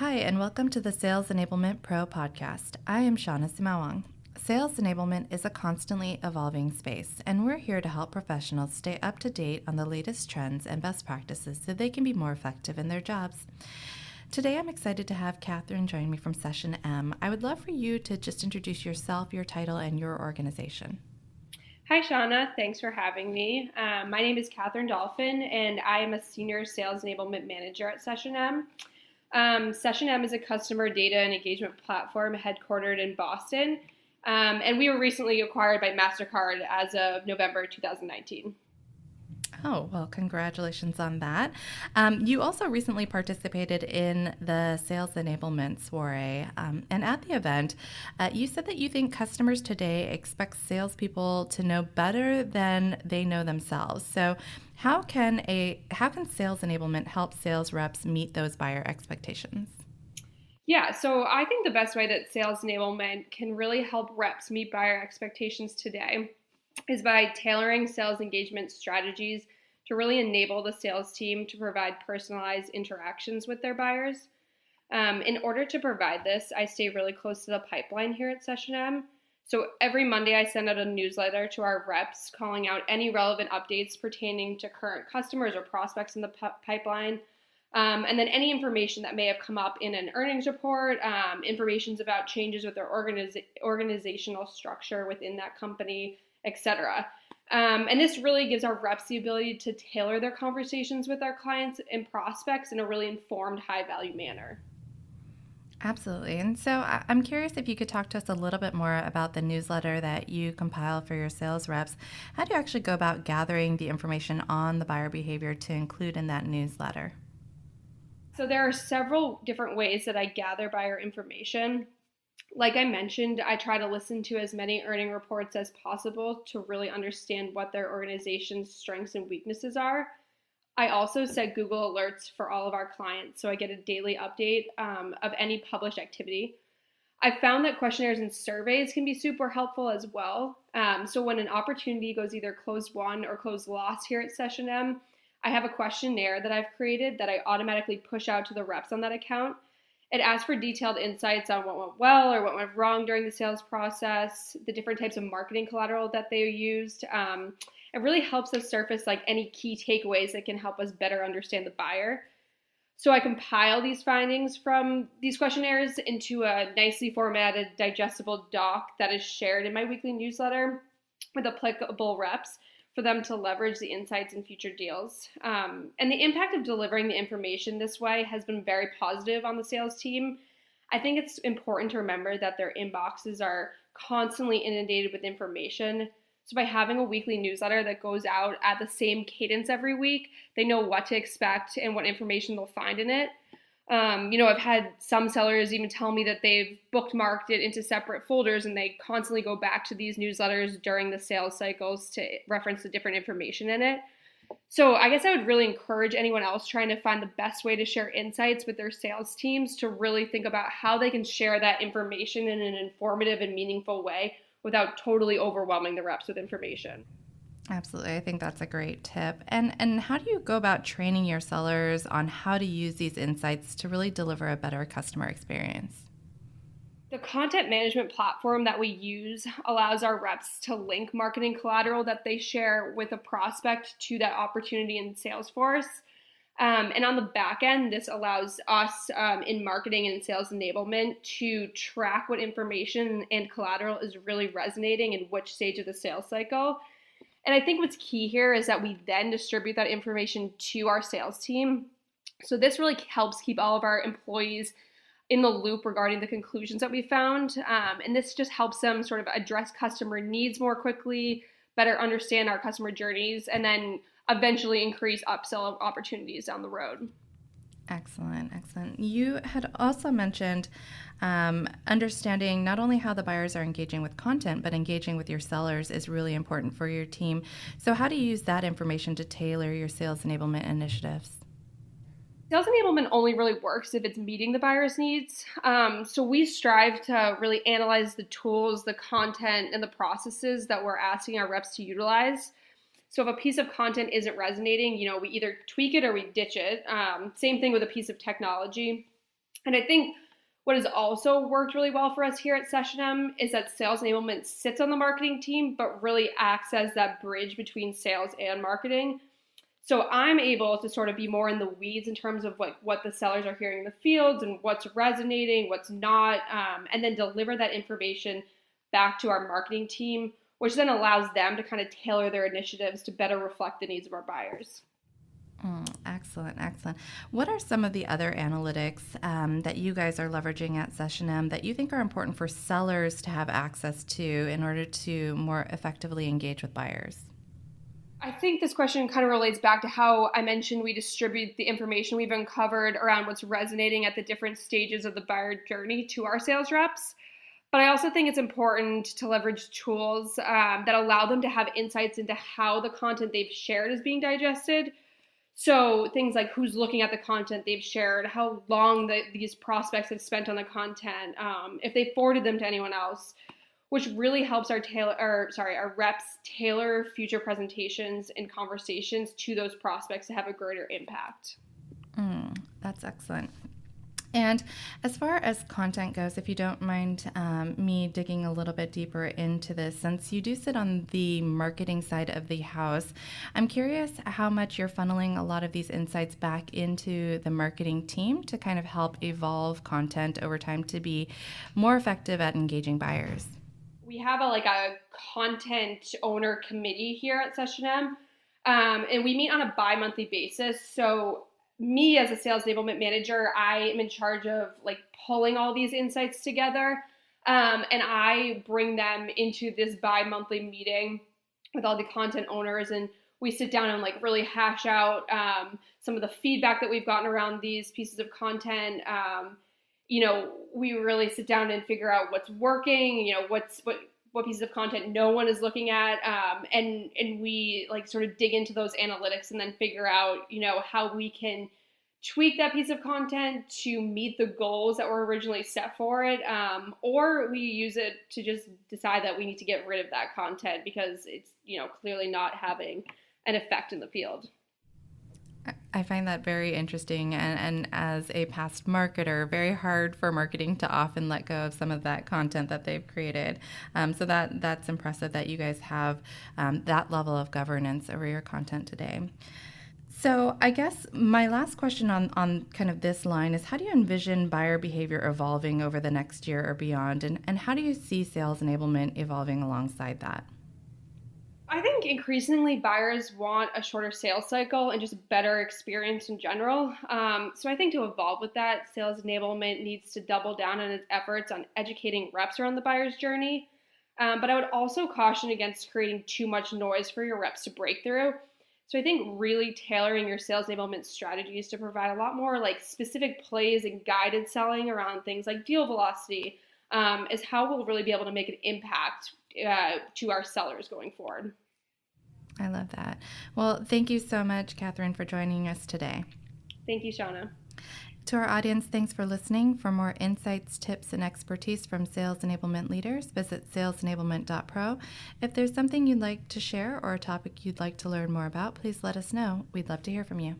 Hi, and welcome to the Sales Enablement Pro podcast. I am Shawnna Sumaoang. Sales enablement is a constantly evolving space, and we're here to help professionals stay up to date on the latest trends and best practices so they can be more effective in their jobs. Today, I'm excited to have Catherine join me from SessionM. I would love for you to just introduce yourself, your title, and your organization. Hi, Shawnna. Thanks for having me. Um, my name is Catherine Dolphin, and I am a Senior Sales Enablement Manager at SessionM. Um, SessionM is a customer data and engagement platform headquartered in Boston, um, and we were recently acquired by MasterCard as of November 2019. Oh, well, congratulations on that. Um, you also recently participated in the sales enablement soiree. Um, and at the event, uh, you said that you think customers today expect salespeople to know better than they know themselves. So, how can a how can sales enablement help sales reps meet those buyer expectations? Yeah, so I think the best way that sales enablement can really help reps meet buyer expectations today is by tailoring sales engagement strategies to really enable the sales team to provide personalized interactions with their buyers. Um, in order to provide this, I stay really close to the pipeline here at SessionM. So every Monday, I send out a newsletter to our reps calling out any relevant updates pertaining to current customers or prospects in the p- pipeline. Um, and then any information that may have come up in an earnings report, um, about changes with their organiz- organizational structure within that company, etc. Um, and this really gives our reps the ability to tailor their conversations with our clients and prospects in a really informed, high value manner. Absolutely. And so I'm curious if you could talk to us a little bit more about the newsletter that you compile for your sales reps. How do you actually go about gathering the information on the buyer behavior to include in that newsletter? So there are several different ways that I gather buyer information. Like I mentioned, I try to listen to as many earning reports as possible to really understand what their organization's strengths and weaknesses are. I also set Google Alerts for all of our clients, so I get a daily update um, of any published activity. I found that questionnaires and surveys can be super helpful as well. Um, so when an opportunity goes either closed won or closed lost here at SessionM, I have a questionnaire that I've created that I automatically push out to the reps on that account. It asks for detailed insights on what went well or what went wrong during the sales process, the different types of marketing collateral that they used. Um, it really helps us surface like any key takeaways that can help us better understand the buyer. So I compile these findings from these questionnaires into a nicely formatted, digestible doc that is shared in my weekly newsletter with applicable reps for them to leverage the insights in future deals. Um, and the impact of delivering the information this way has been very positive on the sales team. I think it's important to remember that their inboxes are constantly inundated with information. So by having a weekly newsletter that goes out at the same cadence every week, they know what to expect and what information they'll find in it. Um, you know, I've had some sellers even tell me that they've bookmarked it into separate folders and they constantly go back to these newsletters during the sales cycles to reference the different information in it. So I guess I would really encourage anyone else trying to find the best way to share insights with their sales teams to really think about how they can share that information in an informative and meaningful way without totally overwhelming the reps with information. Absolutely. I think that's a great tip. And and how do you go about training your sellers on how to use these insights to really deliver a better customer experience? The content management platform that we use allows our reps to link marketing collateral that they share with a prospect to that opportunity in Salesforce. Um, and on the back end, this allows us um, in marketing and sales enablement to track what information and collateral is really resonating in which stage of the sales cycle. And I think what's key here is that we then distribute that information to our sales team. So this really helps keep all of our employees in the loop regarding the conclusions that we found. Um, and this just helps them sort of address customer needs more quickly, better understand our customer journeys, and then eventually increase upsell opportunities down the road. Excellent, excellent. You had also mentioned um, understanding not only how the buyers are engaging with content, but engaging with your sellers is really important for your team. So, how do you use that information to tailor your sales enablement initiatives? Sales enablement only really works if it's meeting the buyer's needs. Um, so we strive to really analyze the tools, the content, and the processes that we're asking our reps to utilize so if a piece of content isn't resonating, you know, we either tweak it or we ditch it. Um, same thing with a piece of technology. And I think what has also worked really well for us here at SessionM is that sales enablement sits on the marketing team, but really acts as that bridge between sales and marketing. So I'm able to sort of be more in the weeds in terms of like what the sellers are hearing in the fields and what's resonating, what's not, um, and then deliver that information back to our marketing team, which then allows them to kind of tailor their initiatives to better reflect the needs of our buyers. Mm, excellent, excellent. What are some of the other analytics um, that you guys are leveraging at SessionM that you think are important for sellers to have access to in order to more effectively engage with buyers? I think this question kind of relates back to how I mentioned we distribute the information we've uncovered around what's resonating at the different stages of the buyer journey to our sales reps. But I also think it's important to leverage tools um, that allow them to have insights into how the content they've shared is being digested. So things like who's looking at the content they've shared, how long the, these prospects have spent on the content, um, if they forwarded them to anyone else, which really helps our tailor or sorry our reps tailor future presentations and conversations to those prospects to have a greater impact mm, that's excellent and as far as content goes, if you don't mind um, me digging a little bit deeper into this, since you do sit on the marketing side of the house, I'm curious how much you're funneling a lot of these insights back into the marketing team to kind of help evolve content over time to be more effective at engaging buyers we have a like a content owner committee here at SessionM, um, and we meet on a bi-monthly basis. So me as a sales enablement manager, I am in charge of like pulling all these insights together, um, and I bring them into this bi-monthly meeting with all the content owners and we sit down and like really hash out um, some of the feedback that we've gotten around these pieces of content. Um, you know, we really sit down and figure out what's working, you know, what's what what pieces of content no one is looking at, um, and and we like sort of dig into those analytics and then figure out, you know, how we can tweak that piece of content to meet the goals that were originally set for it, um, or we use it to just decide that we need to get rid of that content because it's you know clearly not having an effect in the field. I find that very interesting. And, and as a past marketer, very hard for marketing to often let go of some of that content that they've created. Um, so that that's impressive that you guys have um, that level of governance over your content today. So I guess my last question on, on kind of this line is how do you envision buyer behavior evolving over the next year or beyond? And, and how do you see sales enablement evolving alongside that? I think increasingly buyers want a shorter sales cycle and just better experience in general. Um, so I think to evolve with that, sales enablement needs to double down on its efforts on educating reps around the buyer's journey. Um, but I would also caution against creating too much noise for your reps to break through. So I think really tailoring your sales enablement strategies to provide a lot more like specific plays and guided selling around things like deal velocity um, is how we'll really be able to make an impact uh, to our sellers going forward. I love that. Well, thank you so much, Catherine, for joining us today. Thank you, Shawnna. To our audience, thanks for listening. For more insights, tips, and expertise from sales enablement leaders, visit salesenablement.pro. If there's something you'd like to share or a topic you'd like to learn more about, please let us know. We'd love to hear from you.